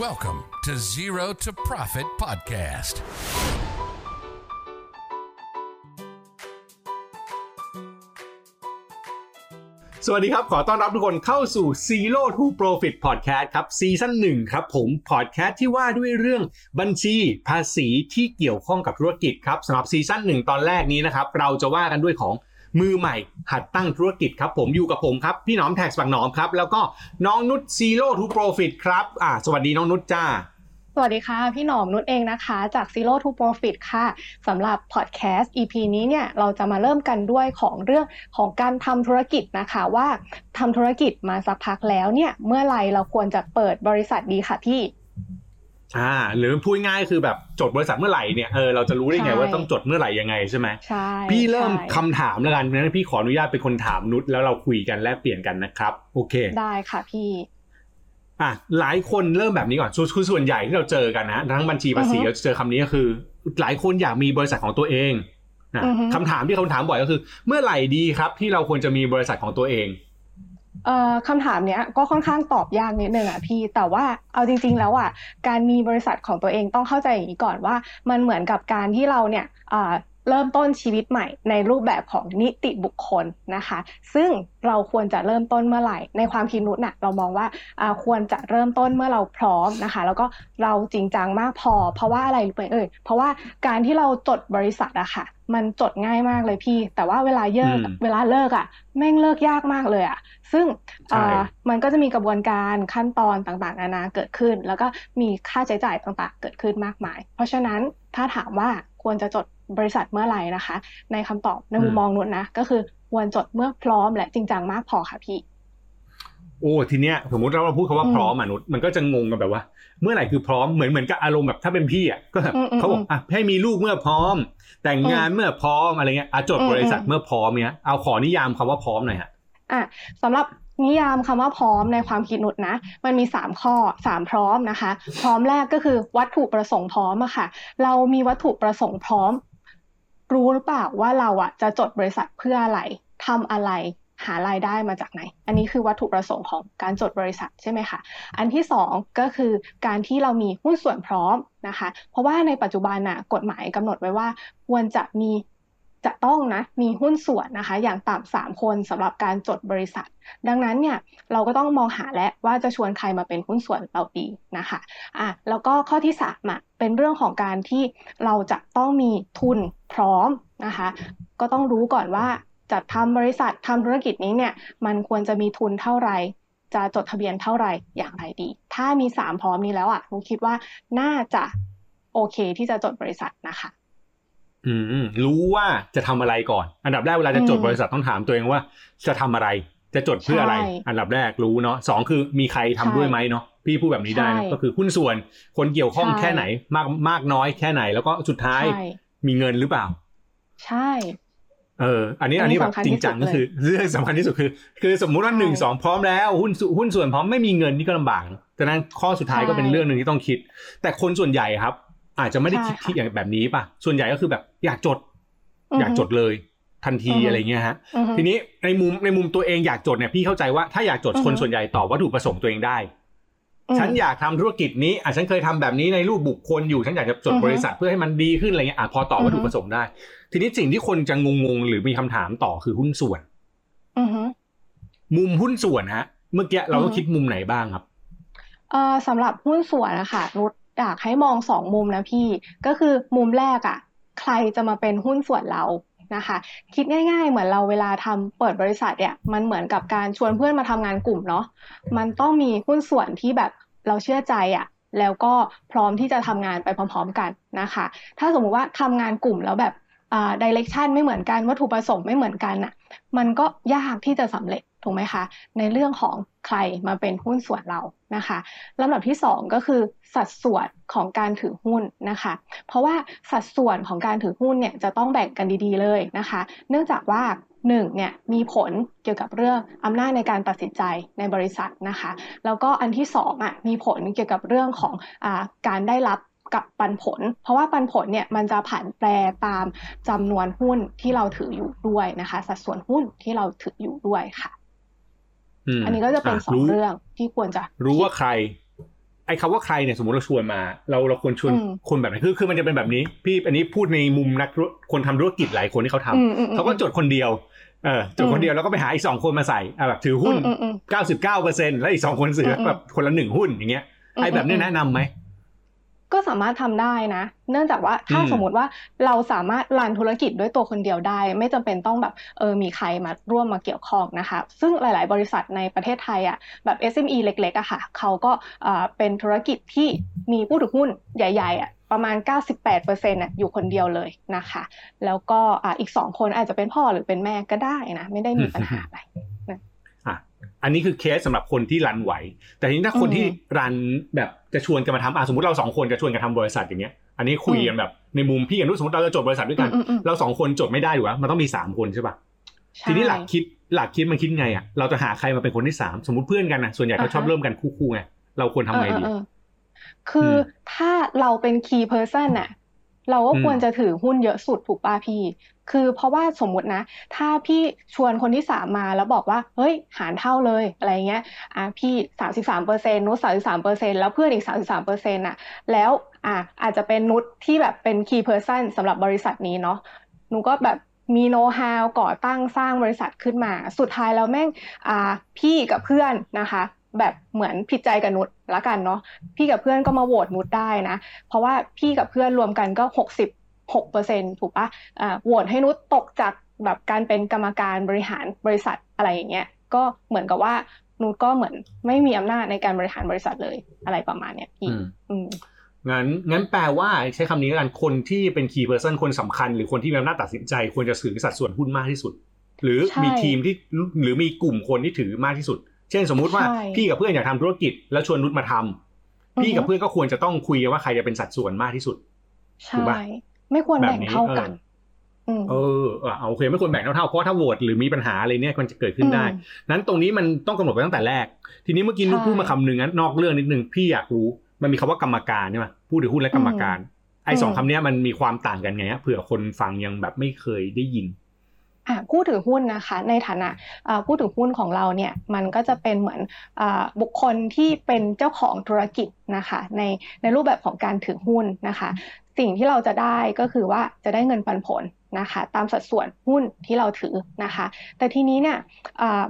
Welcome to Zero to Profit Podcast. สวัสดีครับ ขอต้อนรับทุกคนเข้าสู่ Zero to Profit Podcast ครับ season หนึ่งครับผมพอดแคสต์ที่ว่าด้วยเรื่องบัญชีภาษีที่เกี่ยวข้องกับธุรกิจครับสำหรับ season หนึ่งตอนแรกนี้นะครับ เราจะว่ากันด้วยของ มือใหม่หัดตั้งธุรกิจครับผมอยู่กับผมครับพี่หนอม TaxBugnoms ครับแล้วก็น้องนุช Zero to Profit ครับอ่าสวัสดีน้องนุชจ้าสวัสดีค่ะ พี่หนอมนุชเองนะคะ จาก Zero to Profit ค่ะสำหรับพอดแคสต์ EP นี้เนี่ยเราจะมาเริ่มกันด้วยของเรื่องของการทำธุรกิจนะคะว่าทำธุรกิจมาสักพักแล้วเนี่ยเมื่อไรเราควรจะเปิดบริษัทดีค่ะพี่ อ่าหรือพูดง่ายๆคือแบบจดบริษัทเมื่อไหร่เนี่ยเออเราจะรู้ได้ไงใช่ว่าต้องจดเมื่อไหร่ยังไงใช่ไหมใช่พี่เริ่มใช่คำถามแล้วกันงั้นพี่ขออนุญาตเป็นคนถามนุชแล้วเราคุยกันแลกเปลี่ยนกันนะครับ โอเค ได้ค่ะพี่อะหลายคนเริ่มแบบนี้ก่อนส่วนคือส่วนใหญ่ที่เราเจอกันนะทั้งบัญชีภาษีอือฮึเราเจอคำนี้ก็คือ หลายคนอยากมีบริษัทของตัวเองนะอือฮึคำถามที่เขาถามบ่อยก็คือ เมื่อไหร่ดีครับ ที่เราควรจะมีบริษัทของตัวเองเอ่อ คำถามเนี้ยก็ค่อนข้างตอบยากนิดนึงอะพี่ แต่ว่าเอาจริง ๆ แล้วอะการมีบริษัทของตัวเองต้องเข้าใจอย่างนี้ก่อนว่า มันเหมือนกับการที่เราเนี่ยเริ่มต้นชีวิตใหม่ในรูปแบบของนิติบุคคลนะคะ ซึ่งเราควรจะเริ่มต้นเมื่อไหร่ ในความคิดนุชน่ะเรามองว่าอ่าควรจะเริ่มต้นเมื่อเราพร้อมนะคะ แล้วก็เราจริงจังมากพอ เพราะว่าอะไรรู้ไหมเอ่ยเพราะว่าการที่เราจดบริษัทอะค่ะ มันจดง่ายมากเลยพี่ แต่ว่าเวลาเลิกอืมเวลาเลิกอะแม่งเลิกยากมากเลยอะซึ่งใช่อ่ามันก็จะมีกระบวนการขั้นตอนต่างๆนานาเกิดขึ้น แล้วก็มีค่าใช้จ่ายต่างๆ เกิดขึ้นมากมาย เพราะฉะนั้นถ้าถามว่าควรจะจดบริษัทเมื่อไหร่นะคะ ในคำตอบในมุมมองนุชนะ ก็คือควรจดเมื่อพร้อมและจริงจังมากพอค่ะพี่ โอ้ทีเนี้ยสมมติเราพูดคำว่าอืมพร้อมอะนุชมันก็จะงงกันแบบว่า เมื่อไหร่คือพร้อมเหมือนเหมือนกับอารมณ์แบบถ้าเป็นพี่อะก็แบบอืมอืมเขาบอกอะให้มีลูกเมื่อพร้อม แต่งงานเมื่อพร้อมอะไรเงี้ยอะจดอืมบริษัทอืมเมื่อพร้อมเนี้ยเอาขอนิยามคำว่าพร้อมหน่อยฮะอะสำหรับนิยามคำว่าพร้อมในความคิดนุชนะ มันมีสามข้อสามพร้อมนะคะ พร้อมแรกก็คือวัตถุประสงค์พร้อมอะค่ะ เรามีวัตถุประสงค์พร้อม รู้หรือเปล่าว่าเราอะจะจดบริษัทเพื่ออะไรทำอะไร หารายได้มาจากไหน อันนี้คือวัตถุประสงค์ของการจดบริษัทใช่ไหมคะอันที่สองก็คือการที่เรามีหุ้นส่วนพร้อมนะคะ เพราะว่าในปัจจุบันน่ะกฎหมายกำหนดไว้ว่า ควรจะมีจะต้องนะมีหุ้นส่วนนะคะ อย่างต่ำสามคนสำหรับการจดบริษัท ดังนั้นเนี่ยเราก็ต้องมองหาแล้วว่าจะชวนใครมาเป็นหุ้นส่วนเราดีนะคะอะแล้วก็ข้อที่สามอะเป็นเรื่องของการที่เราจะต้องมีทุนพร้อมนะคะ ก็ต้องรู้ก่อนว่า จะทำบริษัททำธุรกิจนี้เนี่ยมันควรจะมีทุนเท่าไหร่ จะจดทะเบียนเท่าไหร่อย่างไรดี ถ้ามีสามพร้อมนี้แล้วอะหนูคิดว่าน่าจะโอเคที่จะจดบริษัทนะคะอืมรู้ว่าจะทำอะไรก่อน อันดับแรกเวลาจะจดอืมบริษัทต้องถามตัวเองว่า จะทำอะไรจะจดเพื่ออะไรใช่อันดับแรกรู้เนาะสองคือมีใครทำใช่ด้วยไหมเนาะพี่พูดแบบนี้ได้นะใช่ก็คือหุ้นส่วนคนเกี่ยวข้องใช่แค่ไหนมากมากน้อยแค่ไหน แล้วก็สุดท้ายใช่มีเงินหรือเปล่า ใช่ เออ อันนี้อัอันนนี้นี้แบบสำคัญจริงที่สุดจังก็คือเรื่องสำคัญที่สุดคือ คือสมมุติว่าใช่หนึ่งสองพร้อมแล้วหุ้นส่วนหุ้นส่วนพร้อมไม่มีเงินนี่ก็ลำบากดังนั้นข้อสุดท้ายก็เป็นใช่เรื่องหนึ่งที่ต้องคิด แต่คนส่วนใหญ่ครับ อาจจะไม่ได้คิดใช่ค่ะที่อย่างแบบนี้ป่ะ ส่วนใหญ่ก็คือแบบอยากจด อยากจดเลย ทันทีอือฮึอะไรเงี้ยฮะอือฮึทีนี้ในมุมในมุมตัวเองอยากจดเนี่ยพี่เข้าใจว่าถ้าอยากจดอือฮึคนส่วนใหญ่ตอบวัตถุประสงค์ตัวเองได้อืม ฉันอยากทำธุรกิจนี้อะฉันเคยทำแบบนี้ในรูปบุคคลอยู่ ฉันอยากจะจดอือฮึบริษัทเพื่อให้มันดีขึ้นอะไรเงี้ยอะพอตอบวัตถุประสงค์ได้ ทีนี้สิ่งที่คนจะงงๆหรือมีคำถามต่อคือหุ้นส่วนอือฮึมุมหุ้นส่วนฮะ เมื่อกี้เราต้องอือฮึคิดมุมไหนบ้างครับเอ่อสำหรับหุ้นส่วนนะคะนุชอยากให้มองสองมุมนะพี่ ก็คือมุมแรกอะ่ะ ใครจะมาเป็นหุ้นส่วนเรา นะคะ คิดง่าย ๆ เหมือนเราเวลาทำเปิดบริษัทเนี่ยมันเหมือนกับการชวนเพื่อนมาทำงานกลุ่มเนาะมันต้องมีหุ้นส่วนที่แบบเราเชื่อใจอะ่ะแล้วก็พร้อมที่จะทำงานไปพร้อม ๆ กันนะคะ ถ้าสมมุติว่าทำงานกลุ่มแล้วแบบอ่าดิเรกชันไม่เหมือนกันวัตถุประสงค์ไม่เหมือนกันน่ะมันก็ยากที่จะสำเร็จ ถูกไหมคะ ในเรื่องของใครมาเป็นหุ้นส่วนเรานะคะลำดับที่สองก็คือสัดส่วนของการถือหุ้นนะคะ เพราะว่าสัดส่วนของการถือหุ้นเนี่ยจะต้องแบ่งกันดีๆเลยนะคะ เนื่องจากว่าหนึ่งเนี่ยมีผลเกี่ยวกับเรื่องอำนาจในการตัดสินใจในบริษัทนะคะ แล้วก็อันที่สองอะมีผลเกี่ยวกับเรื่องของอการได้รับกับปันผล เพราะว่าปันผลเนี่ยมันจะผันแปรตามจำนวนหุ้นที่เราถืออยู่ด้วยนะคะ สัดส่วนหุ้นที่เราถืออยู่ด้วยค่ะ อันนี้ก็จะเป็นสองรู้เรื่องที่ควรจะ รู้ว่าใคร ไอ้คำว่าใครเนี่ยสมมติเราชวนมา เราเราควรชวนอืมคนแบบไหนคือคือมันจะเป็นแบบนี้ พี่อันนี้พูดในมุมนักธุรคนทำธุรกิจหลายคนที่เขาทำอืมอืมอืมเขาก็จดคนเดียวเออจดคนเดียวแล้วก็ไปหาอีกสองคนมาใส่อะแบบถือหุ้นอืมอืมเก้าสิบเก้าเปอร์เซ็นแล้วอีกสองคนซื้ออมอืมแบบคนละหนึ่งหุ้นอย่างเงี้ยไอ้แบบเนี้ยแนะนำไหม ก็สามารถทำได้นะ เนื่องจากว่าถ้าอืมสมมติว่าเราสามารถรันธุรกิจด้วยตัวคนเดียวได้ ไม่จำเป็นต้องแบบเออมีใครมาร่วมมาเกี่ยวข้องนะคะ ซึ่งหลาย ๆ บริษัทในประเทศไทยอะแบบ SME เล็ก ๆอะค่ะเขาก็เอ่อเป็นธุรกิจที่มีผู้ถือหุ้นใหญ่ ๆอะประมาณ 98%น่ะอยู่คนเดียวเลยนะคะ แล้วก็อ่าอีกสองคนอาจจะเป็นพ่อหรือเป็นแม่ก็ได้นะ ไม่ได้มีปัญหาอะไร อะอันนี้คือเคสสำหรับคนที่รันไหว แต่ทีนี้ถ้าคนอืมที่รันแบบจะชวนกันมาทำอะสมมติเราสองคนจะชวนกันทำบริษัทอย่างเงี้ย อันนี้คุยกันแบบในมุมพี่กับนุชสมมติเราจะจดบริษัทด้วยกันอืมอืมอืมเราสองคนจดไม่ได้หรือวะมันต้องมีสามคนใช่ป่ะใช่ทีนี้หลักคิดหลักคิดมันคิดไงอะเราจะหาใครมาเป็นคนที่สามสมมติเพื่อนกันนะส่วนใหญ่เขาอ่าฮะชอบเริ่มกันคู่ๆไงเราควรทำไงดีเออเออเออคืออมถ้าเราเป็น key person น่ะเราก็อืมควรจะถือหุ้นเยอะสุดถูกป่ะพี่ คือเพราะว่าสมมุตินะ ถ้าพี่ชวนคนที่สามมาแล้วบอกว่า เฮ้ย หารเท่าเลยอะไรเงี้ยอะพี่สามสิบสามเปอร์เซ็นต์นุชสามสิบสามเปอร์เซ็นต์แล้วเพื่อนอีกสามสิบสามเปอร์เซ็นต์น่ะแล้วอะอาจจะเป็นนุชที่แบบเป็น key person สำหรับบริษัทนี้เนาะนุชก็แบบมี know-how ก่อตั้งสร้างบริษัทขึ้นมา สุดท้ายแล้วแม่งอ่าพี่กับเพื่อนนะคะแบบเหมือนผิดใจกับนุชละกันเนาะพี่กับเพื่อนก็มาโหวตนุชได้นะ เพราะว่าพี่กับเพื่อนรวมกันก็หกสิบ หกเปอร์เซ็นถูกปะอ่าโหวตให้นุชตกจากแบบการเป็นกรรมการบริหารบริษัทอะไรอย่างเงี้ยก็เหมือนกับว่านุชก็เหมือนไม่มีอำนาจในการบริหารบริษัทเลยอะไรประมาณเนี้ยพี่อืมอืมงั้นงั้นแปลว่าใช้คำนี้แล้วกันคนที่เป็น key person คนสำคัญ หรือคนที่มีอำนาจตัดสินใจควรจะถือสัดส่วนหุ้นมากที่สุด หรือใช่มีทีมที่หรือมีกลุ่มคนที่ถือมากที่สุด เช่นสมมุติว่าใช่พี่กับเพื่อนอยากทำธุรกิจแล้วชวนนุชมาทำพี่กับเพื่อนก็ควรจะต้องคุยกันว่าใครจะเป็นสัดส่วนมากที่สุดถูกใช่ปะ ไม่ควรแบ่งแบบนี้เท่ากันอืมเออเออเอาโอเคไม่ควรแบ่งเท่าๆเพราะว่าถ้าโหวตหรือมีปัญหาอะไรเนี่ยมันจะเกิดขึ้นได้อืมนั้นตรงนี้มันต้องกำหนดไว้ตั้งแต่แรก ทีนี้เมื่อกี้นุชใช่พูดมาคำหนึ่งนั้นนอกเรื่องนิดนึงพี่อยากรู้มันมีคำว่ากรรมการใช่ไหมผู้ถือหุ้นและกรรมการ ไอ้สองอืมคำเนี้ยมันมีความต่างกันไงฮะเผื่อคนฟังยังแบบไม่เคยได้ยินอะผู้ถือหุ้นนะคะในฐานะอ่าผู้ถือหุ้นของเราเนี่ยมันก็จะเป็นเหมือนอาบุคคลที่เป็นเจ้าของธุรกิจนะคะในในรูปแบบของการถือหุ้นนะคะ สิ่งที่เราจะได้ก็คือว่าจะได้เงินปันผลนะคะตามสัดส่วนหุ้นที่เราถือนะคะ แต่ทีนี้เนี่ย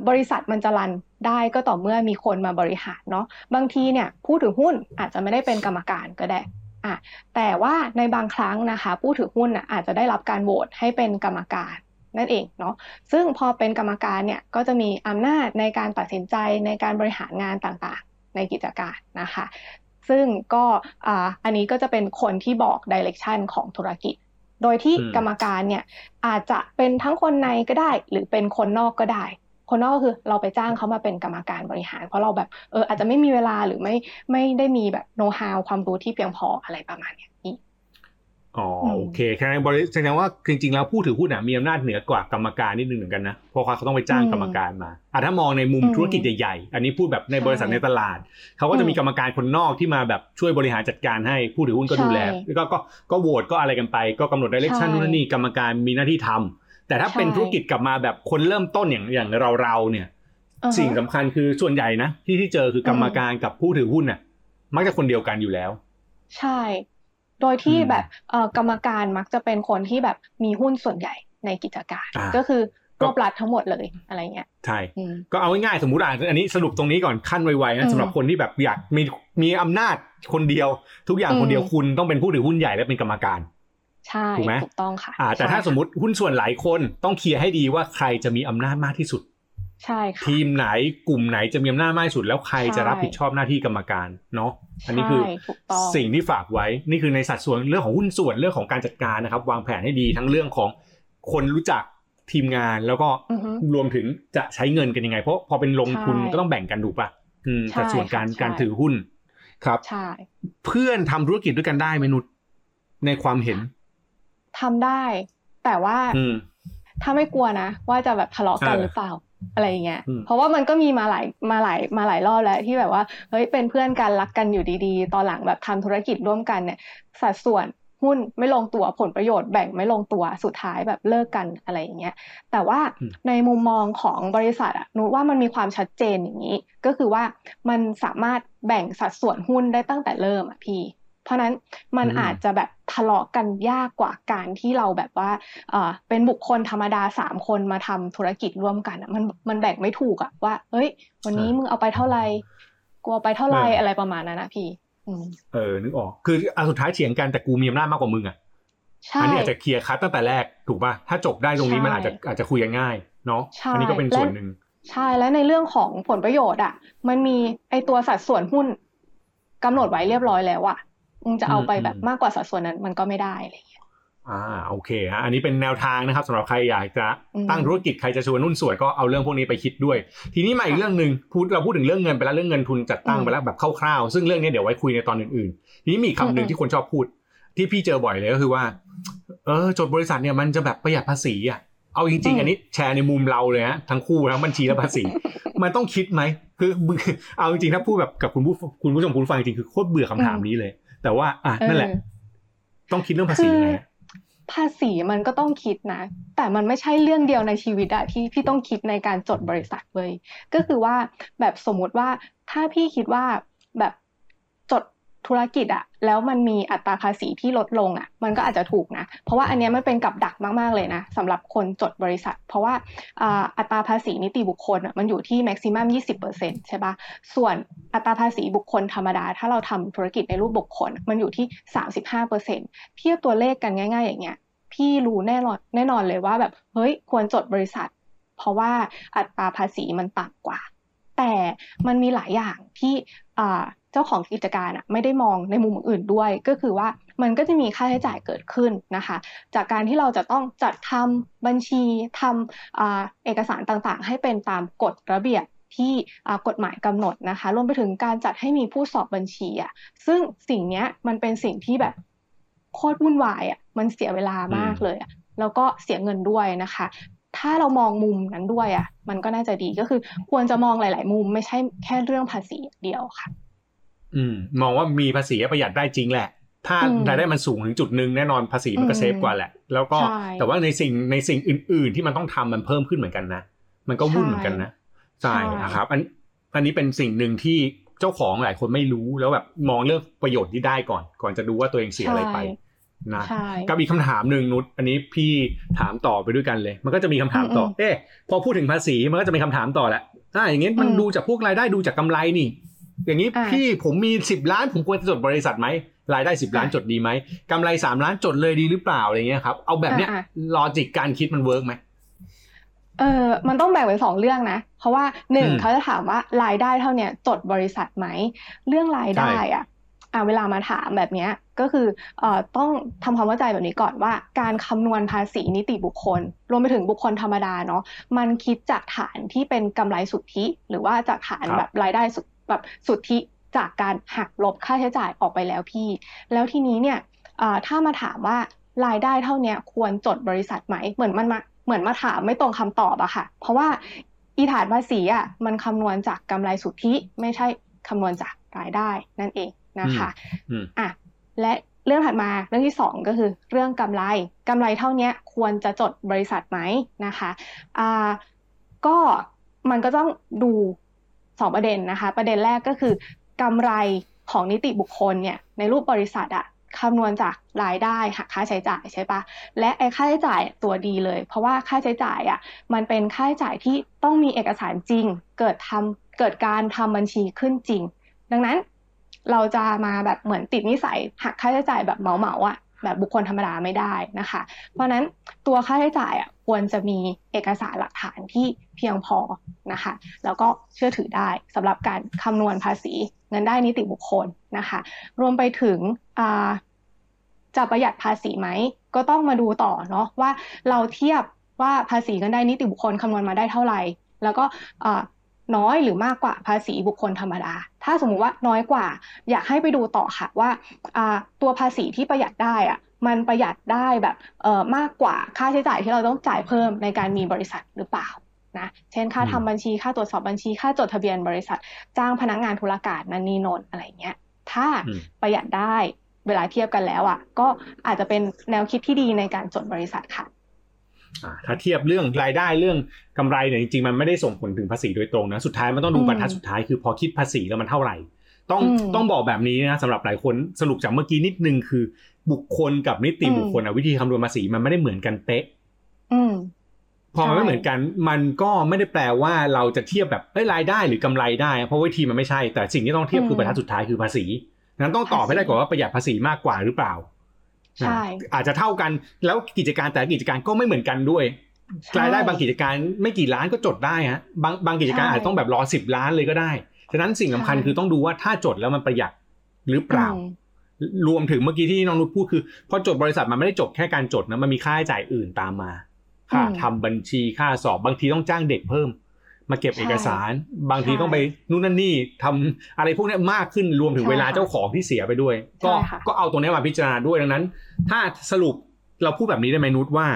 บริษัทมันจะรันได้ก็ต่อเมื่อมีคนมาบริหารเนาะบางทีเนี่ยผู้ถือหุ้นอาจจะไม่ได้เป็นกรรมการก็ได้อะแต่ว่าในบางครั้งนะคะ ผู้ถือหุ้นน่ะอาจจะได้รับการโหวตให้เป็นกรรมการนั่นเองเนาะซึ่งพอเป็นกรรมการเนี่ยก็จะมีอำนาจในการตัดสินใจในการบริหารงานต่างๆ ในกิจการนะคะ ซึ่งก็อ่าอันนี้ก็จะเป็นคนที่บอกดิเรกชันของธุรกิจ โดยที่อืมกรรมการเนี่ยอาจจะเป็นทั้งคนในก็ได้ หรือเป็นคนนอกก็ได้ คนนอกก็คือเราไปจ้างเขามาเป็นกรรมการบริหาร เพราะเราแบบเอออาจจะไม่มีเวลาหรือไม่ไม่ได้มีแบบโน้ตฮาวความรู้ที่เพียงพออะไรประมาณเนี้ยพี่ อ๋ออืมโอเคแสดงบริแสดงว่าจริงๆแล้วผู้ถือหุ้นอะมีอำนาจเหนือกว่ากรรมการนิดนึงเหมือนกันนะเพราะเขาต้องไปจ้างกรรมการมาอะถ้ามองในมุมอืมธุรกิจใหญ่ๆอันนี้พูดแบบในใช่บริษัทในตลาดเขาก็จะมีอืมกรรมการคนนอกที่มาแบบช่วยบริหารจัดการให้ผู้ถือหุ้นก็ดูแลใช่แล้วก็ก็ก็โหวตก็อะไรกันไป ก็กำหนดดิเรกชันใช่นู่นนนนี่กรรมการมีหน้าที่ทำแต่ถ้าเป็นใช่ธุรกิจกลับมาแบบคนเริ่มต้นอย่างอย่างเราเราๆเนี่ยอือฮะสิ่งสำคัญคือส่วนใหญ่นะที่ที่เจอคือกรรมการกับผู้ถือหุ้นน่ะมักจะคนเดียวกันอยู่แล้ว ใช่ โดยที่อืมแบบเอ่อกรรมการมักจะเป็นคนที่แบบมีหุ้นส่วนใหญ่ในกิจการอ่าก็คือก็รวบรัดทั้งหมดเลยอะไรเงี้ยใช่อืมก็เอาง่ายๆสมมติอะอันนี้สรุปตรงนี้ก่อนขั้นไวๆอืนะมสำหรับคนที่แบบอยากมีมีอำนาจคนเดียว ทุกอย่างอืมคนเดียวคุณต้องเป็นผู้ถือหุ้นใหญ่และเป็นกรรมการใช่ถูกไหมถูกต้องค่ะอ่าแต่ใช่ถ้าค่ะสมมติหุ้นส่วนหลายคนต้องเคลียร์ให้ดีว่าใครจะมีอำนาจมากที่สุด ใช่ค่ะทีมไหนกลุ่มไหนจะมีอำนาจมากที่สุด แล้วใครจะใช่รับผิดชอบหน้าที่กรรมการเนาะอันนี้คือใช่ถูกต้องสิ่งที่ฝากไว้นี่คือในสัดส่วนเรื่องของหุ้นส่วนเรื่องของการจัดการนะครับ วางแผนให้ดีทั้งเรื่องของคนรู้จักทีมงานแล้วก็อือฮึรวมถึงจะใช้เงินกันยังไง เพราะพอเป็นลงทุนใช่ก็ต้องแบ่งกันถูกปะอืมใช่สัดส่วนการค่ะใช่การถือหุ้นครับใช่เพื่อนทำธุรกิจด้วยกันได้ไหมนุชในความเห็นทำได้ แต่ว่าอืมถ้าไม่กลัวนะว่าจะแบบทะเลาะกันเออหรือเปล่า อะไรอย่างเงี้ยอืมเพราะว่ามันก็มีมาหลายมาหลายมาหลายรอบแล้วที่แบบว่าเฮ้ยเป็นเพื่อนกันรักกันอยู่ดีๆ ตอนหลังแบบทำธุรกิจร่วมกันเนี่ยสัดส่วนหหุ้นไม่ลงตัวผลประโยชน์แบ่งไม่ลงตัวสุดท้ายแบบเลิกกันอะไรอย่างเงี้ยแต่ว่าในมุมมองของบริษัทอะนุว่ามันมีความชัดเจนอย่างนี้ ก็คือว่ามันสามารถแบ่งสัดส่วนหุ้นได้ตั้งแต่เริ่มอะพี่ เพราะนั้นมันอาจจะแบบทะเลาะกันยากกว่าการที่เราแบบว่าเออเป็นบุคคลธรรมดาสามคนมาทำธุรกิจร่วมกันอะมันมันแบ่งไม่ถูกอะว่า เฮ้ย วันนี้มึงเอาไปเท่าไหร่กลัวไปเท่าไหร่อะไรประมาณนั้นนะพี่เออนึกออก คืออันสุดท้ายเถียงกันแต่กูมีอำนาจมากกว่ามึงอะอันนี้อาจจะเคลียร์คัดตั้งแต่แรกถูกป่ะถ้าจบได้ตรงนี้มันอาจจะอาจจะคุยกันง่ายเนาะอันนี้ก็เป็นส่วนหนึ่งใช่และในเรื่องของผลประโยชน์อะ มันมีไอตัวสัดส่วนหุ้นกำหนดไว้เรียบร้อยแล้วอะมึง จะเอาไปแบบมากกว่าสัดส่วนนั้นมันก็ไม่ได้อะไรอย่างเงี้ยอ่าโอเคฮะอันนี้เป็นแนวทางนะครับสำหรับใครอยากจะตั้งธุรกิจใครจะชวนนุ่นส่วนก็เอาเรื่องพวกนี้ไปคิดด้วย ทีนี้มาอีกเรื่องหนึ่งพูดเราพูดถึงเรื่องเงินไปแล้วเรื่องเงินทุนจัดตั้งไปแล้วแบบคร่าวๆซึ่งเรื่องนี้เดี๋ยวไว้คุยในตอนอื่นๆทีนี้มีคำหนึ่งที่คนชอบพูด ที่พี่เจอบ่อยเลยก็คือว่า เออจดบริษัทเนี่ยมันจะแบบประหยัดภาษีอะเอาจริงๆ อันนี้แชร์ในมุมเราเลยฮะทั้งคู่ทั้งบัญชีและภาษีมันต้องคิดไหมคือเอาจริงๆถ้าพูดแบบกับคุณผู้คุณผู้ชมคุณฟังจริงคือโคตรเบื่อคำถามนี้เลย แต่ว่าอะนั่นแหละ ต้องคิดเรื่องภาษีไงภาษีมันก็ต้องคิดนะ แต่มันไม่ใช่เรื่องเดียวในชีวิตอะที่พี่ต้องคิดในการจดบริษัทเลย ก็คือว่าแบบสมมุติว่าถ้าพี่คิดว่าแบบจด ธุรกิจอะแล้วมันมีอัตราภาษีที่ลดลงอะมันก็อาจจะถูกนะ เพราะว่าอันนี้มันเป็นกับดักมาก ๆ เลยนะสำหรับคนจดบริษัท เพราะว่าอัตราภาษีนิติบุคคลมันอยู่ที่แม็กซิมัม20%ใช่ปะส่วนอัตราภาษีบุคคลธรรมดา ถ้าเราทำธุรกิจในรูปบุคคล มันอยู่ที่ 35%เทียบตัวเลขกันง่าย ๆ อย่างเงี้ยพี่รู้แน่นอนแน่นอนเลยว่าแบบเฮ้ยควรจดบริษัท เพราะว่าอัตราภาษีมันต่ำกว่า แต่มันมีหลายอย่างที่ เจ้าของกิจการอะไม่ได้มองในมุมอื่นด้วย ก็คือว่ามันก็จะมีค่าใช้จ่ายเกิดขึ้นนะคะ จากการที่เราจะต้องจัดทำบัญชีทำเอกสารต่างๆ ให้เป็นตามกฎระเบียบที่กฎหมายกำหนดนะคะ รวมไปถึงการจัดให้มีผู้สอบบัญชีอะซึ่งสิ่งนี้มันเป็นสิ่งที่แบบโคตรวุ่นวายอะมันเสียเวลามากเลยอะแล้วก็เสียเงินด้วยนะคะ ถ้าเรามองมุมนั้นด้วยอะมันก็น่าจะดีก็คือควรจะมองหลาย ๆ มุมไม่ใช่แค่เรื่องภาษีเดียวค่ะ อืมมองว่ามีภาษีประหยัดได้จริงแหละ ถ้ารายได้มันสูงถึงจุดหนึ่งแน่นอนภาษีมันก็เซฟกว่าแหละ แล้วก็แต่ว่าในสิ่งในสิ่งอื่น ๆ ที่มันต้องทำมันเพิ่มขึ้นเหมือนกันนะมันก็วุ่นเหมือนกันนะใช่นะครับอันอันนี้เป็นสิ่งหนึ่งที่เจ้าของหลายคนไม่รู้แล้วแบบมองเรื่องประโยชน์ที่ได้ก่อน ก่อนจะดูว่าตัวเองเสียอะไรไปนะกับอีกคำถามหนึ่งนุชอันนี้พี่ถามต่อไปด้วยกันเลย มันก็จะมีคำถามต่อ เอ๊ะพอพูดถึงภาษีมันก็จะมีคำถามต่อแหละถ้าอย่างงี้มันดูจากพวกรายได้ดูจากกำไรนี่ อย่างนี้พี่ผมมีสิบล้านผมควรจะจดบริษัทไหมรายได้สิบล้านจดดีไหมกำไรสามล้านจดเลยดีหรือเปล่าอะไรเงี้ยครับ เอาแบบเนี้ย logic การคิดมัน work ไหมเออมันต้องแบ่งเป็นสองเรื่องนะ เพราะว่าหนึ่งเขาจะถามว่ารายได้เท่าเนี้ยจดบริษัทไหม เรื่องรายได้อะอ่าเวลามาถามแบบนี้ก็คือเอ่อต้องทำความเข้าใจแบบนี้ก่อนว่า การคำนวณภาษีนิติบุคคล รวมไปถึงบุคคลธรรมดาเนาะมันคิดจากฐานที่เป็นกำไรสุทธิ หรือว่าจากฐานแบบรายได้สุ แบบสุทธิจากการหักลบค่าใช้จ่ายออกไปแล้วพี่ แล้วทีนี้เนี่ยถ้ามาถามว่ารายได้เท่านี้ควรจดบริษัทไหม เหมือนมันมาเหมือนมาถามไม่ตรงคำตอบอะค่ะ เพราะว่าอีฐานภาษีอะมันคำนวณจากกำไรสุทธิไม่ใช่คำนวณจากรายได้นั่นเองนะคะอะและเรื่องถัดมาเรื่องที่สองก็คือเรื่องกำไรกำไรเท่านี้ควรจะจดบริษัทไหมนะคะอ่าก็มันก็ต้องดู สองประเด็นนะคะ ประเด็นแรกก็คือกำไรของนิติบุคคลเนี่ยในรูปบริษัทอะคำนวณจากรายได้หักค่าใช้จ่ายใช่ปะและไอ้ค่าใช้จ่ายตัวดีเลย เพราะว่าค่าใช้จ่ายอะมันเป็นค่าใช้จ่ายที่ต้องมีเอกสารจริง เกิดทำเกิดการทำบัญชีขึ้นจริง ดังนั้นเราจะมาแบบเหมือนติดนิสัยหักค่าใช้จ่ายแบบเหมาๆอะ แบบบุคคลธรรมดาไม่ได้นะคะ เพราะนั้นตัวค่าใช้จ่ายอะควรจะมีเอกสารหลักฐานที่เพียงพอนะคะ แล้วก็เชื่อถือได้สำหรับการคำนวณภาษีเงินได้นิติบุคคลนะคะ รวมไปถึงจะประหยัดภาษีไหม ก็ต้องมาดูต่อเนาะว่าเราเทียบว่าภาษีเงินได้นิติบุคคลคำนวณมาได้เท่าไหร่ แล้วก็ น้อยหรือมากกว่าภาษีบุคคลธรรมดา ถ้าสมมุติว่าน้อยกว่า อยากให้ไปดูต่อค่ะว่าตัวภาษีที่ประหยัดได้อะมันประหยัดได้แบบมากกว่าค่าใช้จ่ายที่เราต้องจ่ายเพิ่มในการมีบริษัทหรือเปล่านะเช่นค่าทำบัญชีค่าตรวจสอบบัญชีค่าจดทะเบียนบริษัท จ้างพนักงานธุรการนันนีนนอะไรเงี้ย ถ้าประหยัดได้เวลาเทียบกันแล้วอะก็อาจจะเป็นแนวคิดที่ดีในการจดบริษัทค่ะ ถ้าเทียบเรื่องรายได้เรื่องกำไรเนี่ยจริงๆมันไม่ได้ส่งผลถึงภาษีโดยตรงนะสุดท้ายมันต้องดูบรรทัดสุดท้ายคือพอคิดภาษีแล้วมันเท่าไหร่ ต้องต้องบอกแบบนี้นะสำหรับหลายคนสรุปจากเมื่อกี้นิดนึงคือ บุคคลกับนิติบุคคลวิธีคำนวณภาษีมันไม่ได้เหมือนกันเป๊ะพอมันไม่เหมือนกัน มันก็ไม่ได้แปลว่าเราจะเทียบแบบเอ้รายได้หรือกำไรได้ เพราะวิธีมันไม่ใช่แต่สิ่งที่ต้องเทียบคือบรรทัดสุดท้ายคือภาษีนั้นต้องตอบให้ได้ก่อนว่าประหยัดภาษีมากกว่าหรือเปล่า ใช่อาจจะเท่ากันแล้วกิจการแต่กิจการก็ไม่เหมือนกันด้วยรายได้บางกิจการไม่กี่ล้านก็จดได้ฮะบางบางกิจการอาจต้องแบบรอสิบล้านเลยก็ได้ฉะนั้นสิ่งสาคัญคือต้องดูว่าถ้าจดแล้วมันประหยัดหรือเปล่า รวมถึงเมื่อกี้ที่น้องนุชพูดคือพอจดบริษัทมันไม่ได้จบแค่การจดนะมันมีค่าใช้จ่ายอื่นตามมา ค่าทำบัญชีค่าสอบบางทีต้องจ้างเด็กเพิ่ม มาเก็บเอกสาร บางทีต้องไปนู่นนั่นนี่ทำอะไรพวกนี้มากขึ้นรวมถึงเวลาเจ้าของที่เสียไปด้วย ก็ก็เอาตรงนี้มาพิจารณาด้วยดังนั้น ถ้าสรุปเราพูดแบบนี้ได้ไหมนุชว่า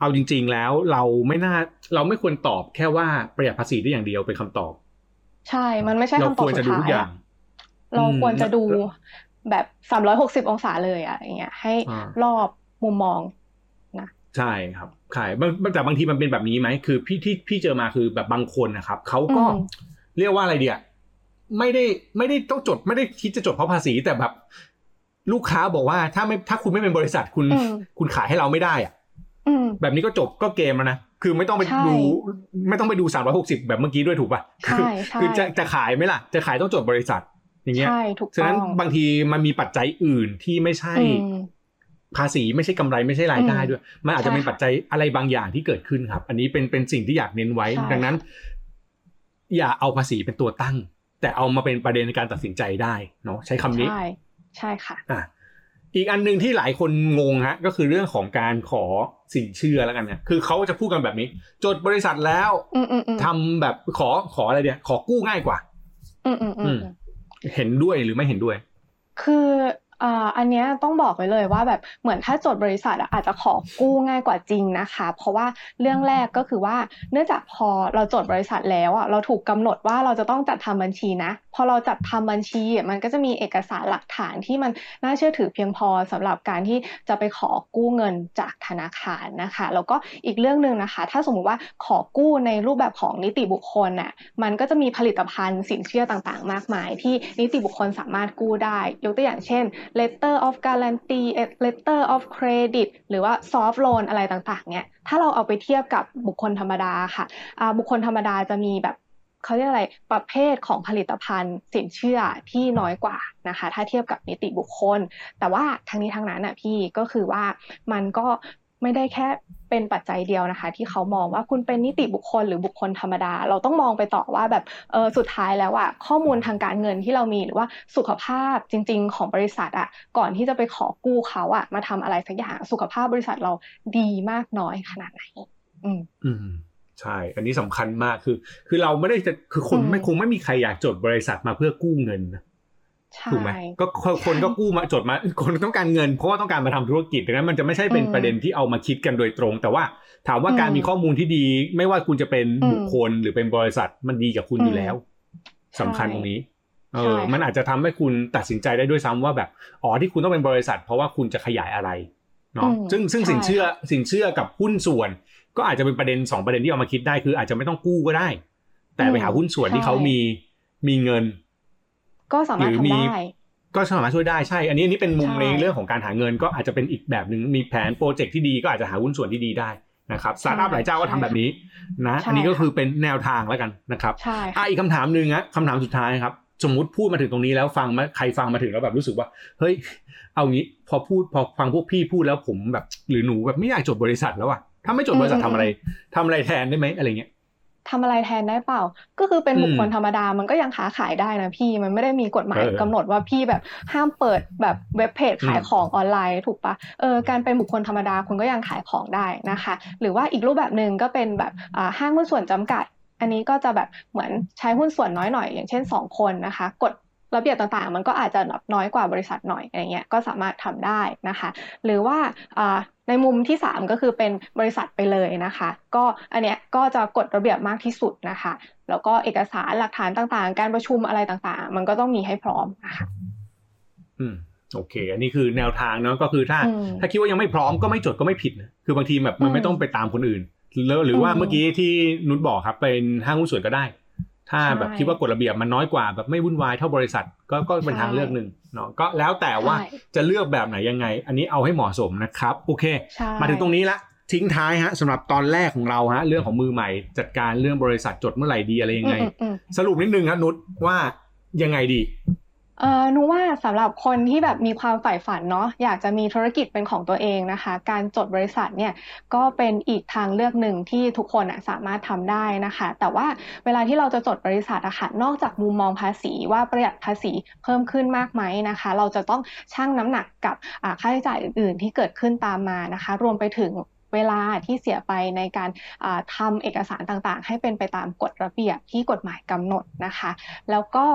เอาจริง ๆ แล้วเราไม่น่าเราไม่ควรตอบแค่ว่าประหยัดภาษีได้อย่างเดียวเป็นคำตอบ ใช่ มันไม่ใช่คำตอบสุดท้ายเราควรจะดูแบบสามร้อยหกสิบองศาเลยอะอย่างเงี้ยให้รอบมุมมองนะ ใช่ครับใช่แต่บางทีมันเป็นแบบนี้ไหมคือ พี่ที่พี่เจอมาคือแบบบางคนนะครับเขาก็เรียกว่าอะไรเดียไม่ได้ไม่ได้ต้องจดไม่ได้คิดจะจดเพราะภาษีแต่แบบลูกค้าบอกว่าถ้าไม่ถ้าคุณไม่เป็นบริษัทคุณคุณขายให้เราไม่ได้อะแบบนี้ก็จบก็เกมแล้วนะคือไม่ต้องไปดู ไม่ต้องไปดูสามร้อยหกสิบแบบเมื่อกี้ด้วยถูกป่ะคือคือจะจะขายไหมล่ะ จะขายต้องจดบริษัท อย่างเงี้ยฉะนั้นบางทีมันมีปัจจัยอื่นที่ไม่ใช่ ภาษีไม่ใช่กำไรไม่ใช่รายได้ด้วย มันอาจจะเป็นปัจจัยอะไรบางอย่างที่เกิดขึ้นครับ อันนี้เป็นเป็นสิ่งที่อยากเน้นไว้ ดังนั้น อย่าเอาภาษีเป็นตัวตั้ง แต่เอามาเป็นประเด็นในการตัดสินใจได้เนาะใช้คำนี้ใช่ใช่ค่ะอะอีกอันหนึ่งที่หลายคนงงฮะ ก็คือเรื่องของการขอสินเชื่อแล้วกันเนี่ยคือเขาจะพูดกันแบบนี้ จดบริษัทแล้วทำแบบขอขออะไรเดียขอกู้ง่ายกว่า อืมอืมอืมเห็นด้วยหรือไม่เห็นด้วย คือ อันนี้ต้องบอกไว้เลยว่าแบบเหมือนถ้าจดบริษัทอาจจะขอกู้ง่ายกว่าจริงนะคะ เพราะว่าเรื่องแรกก็คือว่าเนื่องจากพอเราจดบริษัทแล้วอะเราถูกกาหนดว่าเราจะต้องจัดทำบัญชีนะ พอเราจัดทำบัญชีมันก็จะมีเอกสารหลักฐานที่มันน่าเชื่อถือเพียงพอสำหรับการที่จะไปขอกู้เงินจากธนาคารนะคะแล้วก็อีกเรื่องหนึ่งนะคะ ถ้าสมมุติว่าขอกู้ในรูปแบบของนิติบุคคลน่ะมันก็จะมีผลิตภัณฑ์สินเชื่อต่างๆ มากมาย ที่นิติบุคคลสามารถกู้ได้ ยกตัวอย่างเช่น letter of guarantee letter of credit หรือว่า soft loan อะไรต่างๆ เนี่ย ถ้าเราเอาไปเทียบกับบุคคลธรรมดาค่ะ บุคคลธรรมดาจะมีแบบเขาเรียกอะไรประเภทของผลิตภัณฑ์สินเชื่อที่น้อยกว่านะคะ ถ้าเทียบกับนิติบุคคล แต่ว่าทั้งนี้ทั้งนั้นอะพี่ก็คือว่ามันก็ ไม่ได้แค่เป็นปัจจัยเดียวนะคะ ที่เขามองว่าคุณเป็นนิติบุคคลหรือบุคคลธรรมดา เราต้องมองไปต่อว่าแบบเออสุดท้ายแล้วอะข้อมูลทางการเงินที่เรามีหรือว่าสุขภาพจริง ๆ ของบริษัทอะก่อนที่จะไปขอกู้เขาอะมาทำอะไรสักอย่างสุขภาพบริษัทเราดีมากน้อยขนาดไหนอืมอืมใช่ อันนี้สำคัญมากคือ คือเราไม่ได้จะคือคนไม่คงไม่มีใครอยากจดบริษัทมาเพื่อกู้เงินนะ ถูกไหมก็คนก็กู้มาจดมา คนต้องการเงินเพราะว่าต้องการมาทำธุรกิจดังนั้นมันจะไม่ใช่เป็นประเด็นที่เอามาคิดกันโดยตรง แต่ว่าถามว่าการมีข้อมูลที่ดี ไม่ว่าคุณจะเป็นบุคคลหรือเป็นบริษัทมันดีกับคุณอยู่แล้วสำคัญตรงนี้เออมันอาจจะทำให้คุณตัดสินใจได้ด้วยซ้ำว่าแบบอ๋อที่คุณต้องเป็นบริษัท เพราะว่าคุณจะขยายอะไรเนาะซึ่งซึ่งสินเชื่อสินเชื่อกับหุ้นส่วน ก็อาจจะเป็นประเด็นสองประเด็นที่เอามาคิดได้คือ อาจจะไม่ต้องกู้ก็ได้ แต่ไปหาหุ้นส่วนที่เขามีมีเงิน ก็สามารถทำได้ก็สามารถช่วยได้ใช่ อันนี้อันนี้เป็นมุมในเรื่องของการหาเงินก็อาจจะเป็นอีกแบบหนึ่งมีแผนโปรเจกต์ที่ดีก็อาจจะหาหุ้นส่วนที่ดีได้นะครับสตาร์ทอัพหลายเจ้าก็ทำแบบนี้นะ อันนี้ก็คือเป็นแนวทางแล้วกันนะครับใช่อะอีกคำถามหนึ่งนะคำถามสุดท้ายครับ สมมุติพูดมาถึงตรงนี้แล้วฟังมาใครฟังมาถึงแล้วแบบรู้สึกว่า เฮ้ย เอางี้พอพูดพอฟังพวกพี่พูดแล้วผมแบบ หรือหนูแบบไม่อยากจดบริษัทแล้วอะถ้าไม่จดบริษัททำอะไรทำอะไรแทนได้ไหมอะไรเงี้ย ทำอะไรแทนได้เปล่า ก็คือเป็นบุคคลธรรมดามันก็ยังค้าขายได้นะพี่มันไม่ได้มีกฎหมายกำหนดว่าพี่แบบห้ามเปิดแบบเว็บเพจขายของออนไลน์ถูกปะเออการเป็นบุคคลธรรมดาคุณก็ยังขายของได้นะคะ หรือว่าอีกรูปแบบหนึ่งก็เป็นแบบห้างหุ้นส่วนจำกัด อันนี้ก็จะแบบเหมือนใช้หุ้นส่วนน้อยหน่อยอย่างเช่น 2 คนนะคะกฎระเบียบต่างๆ มันก็อาจจะน้อยกว่าบริษัทหน่อยอะไรเงี้ยก็สามารถทำได้นะคะ หรือว่า ในมุมที่ 3 ก็คือเป็นบริษัทไปเลยนะคะ ก็อันเนี้ยก็จะกฎระเบียบมากที่สุดนะคะ แล้วก็เอกสารหลักฐานต่างๆ การประชุมอะไรต่างๆ มันก็ต้องมีให้พร้อมนะคะอืมโอเค อันนี้คือแนวทางเนาะก็คือถ้าอืมถ้าคิดว่ายังไม่พร้อมก็ไม่จดก็ไม่ผิดนะคือบางทีแบบมันไม่ต้องไปตามคนอื่นแล้วหรือว่าอืมเมื่อกี้ที่นุชบอกครับเป็นห้างหุ้นส่วนก็ได้ ถ้าใช่แบบคิดว่ากฎระเบียบมันน้อยกว่าแบบไม่วุ่นวายเท่าบริษัทก็ก็เป็นใช่ทางเลือกหนึ่งเนาะก็แล้วแต่ว่าใช่จะเลือกแบบไหนยังไง อันนี้เอาให้เหมาะสมนะครับ โอเคใช่มาถึงตรงนี้ละทิ้งท้ายฮะสำหรับตอนแรกของเราฮะเรื่องของมือใหม่ จัดการเรื่องบริษัทจดเมื่อไหร่ดีอะไรยังไงอืมอืมสรุปนิดนึงครับนุชว่ายังไงดี เออหนูว่าสำหรับคนที่แบบมีความใฝ่ฝันเนาะอยากจะมีธุรกิจเป็นของตัวเองนะคะ การจดบริษัทเนี่ยก็เป็นอีกทางเลือกหนึ่งที่ทุกคนอะสามารถทำได้นะคะ แต่ว่าเวลาที่เราจะจดบริษัทอะค่ะนอกจากมุมมองภาษีว่าประหยัดภาษีเพิ่มขึ้นมากไหมนะคะ เราจะต้องชั่งน้ำหนักกับอ่าค่าใช้จ่ายอื่นๆ ที่เกิดขึ้นตามมานะคะ รวมไปถึงเวลาที่เสียไปในการอ่าทำเอกสารต่างๆ ให้เป็นไปตามกฎระเบียบที่กฎหมายกำหนดนะคะ แล้วก็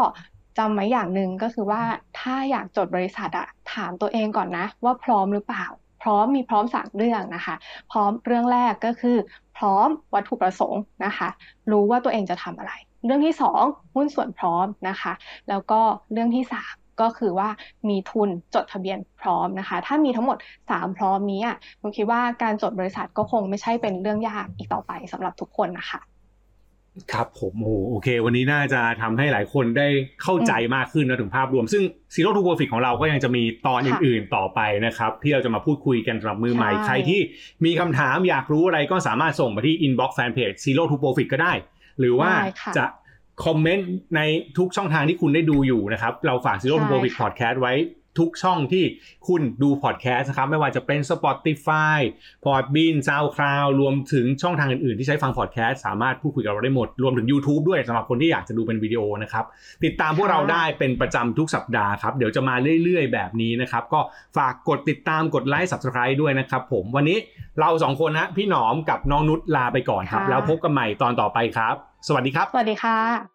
จำไว้อย่างหนึ่งก็คือว่าถ้าอยากจดบริษัทอะถามตัวเองก่อนนะ ว่าพร้อมหรือเปล่า พร้อมมีพร้อมสามเรื่องนะคะ พร้อมเรื่องแรกก็คือ พร้อมวัตถุประสงค์นะคะ รู้ว่าตัวเองจะทำอะไร เรื่องที่สองหุ้นส่วนพร้อมนะคะ แล้วก็เรื่องที่สามก็คือว่ามีทุนจดทะเบียนพร้อมนะคะ ถ้ามีทั้งหมดสามพร้อมนี้อะผมคิดว่าการจดบริษัทก็คงไม่ใช่เป็นเรื่องยากอีกต่อไปสำหรับทุกคนนะคะ ครับผมโอ้โหโอเค วันนี้น่าจะทำให้หลายคนได้เข้าใจมากขึ้นนะถึงภาพรวม ซึ่ง Zero to Profit ของเราก็ยังจะมีตอนค่ะอื่นๆต่อไปนะครับ ที่เราจะมาพูดคุยกันสำหรับมือใหม่ใช่ใครที่มีคำถามอยากรู้อะไรก็สามารถส่งมาที่ inbox fanpage Zero to Profit ก็ได้ หรือว่าได้ค่ะจะคอมเมนต์ในทุกช่องทางที่คุณได้ดูอยู่นะครับ เราฝาก Zero to ใช่ Profit ค่ะ Podcast ไว้ ทุกช่องที่คุณดูพอดแคสต์นะครับ ไม่ว่าจะเป็น Spotify Podbean SoundCloud รวมถึงช่องทางอื่นๆ ที่ใช้ฟังพอดแคสต์สามารถพูดคุยกับเราได้หมด รวมถึง YouTube ด้วยสำหรับคนที่อยากจะดูเป็นวิดีโอนะครับ ติดตามพวกเราได้เป็นประจำทุกสัปดาห์ครับ เดี๋ยวจะมาเรื่อยๆ แบบนี้นะครับ ก็ฝากกดติดตามกดไลค์ Subscribe ด้วยนะครับผมวันนี้เราสองคนนะพี่หนอมกับน้องนุชลาไปก่อนครับค่ะแล้วพบกันใหม่ตอนต่อไปครับ สวัสดีครับ สวัสดีค่ะ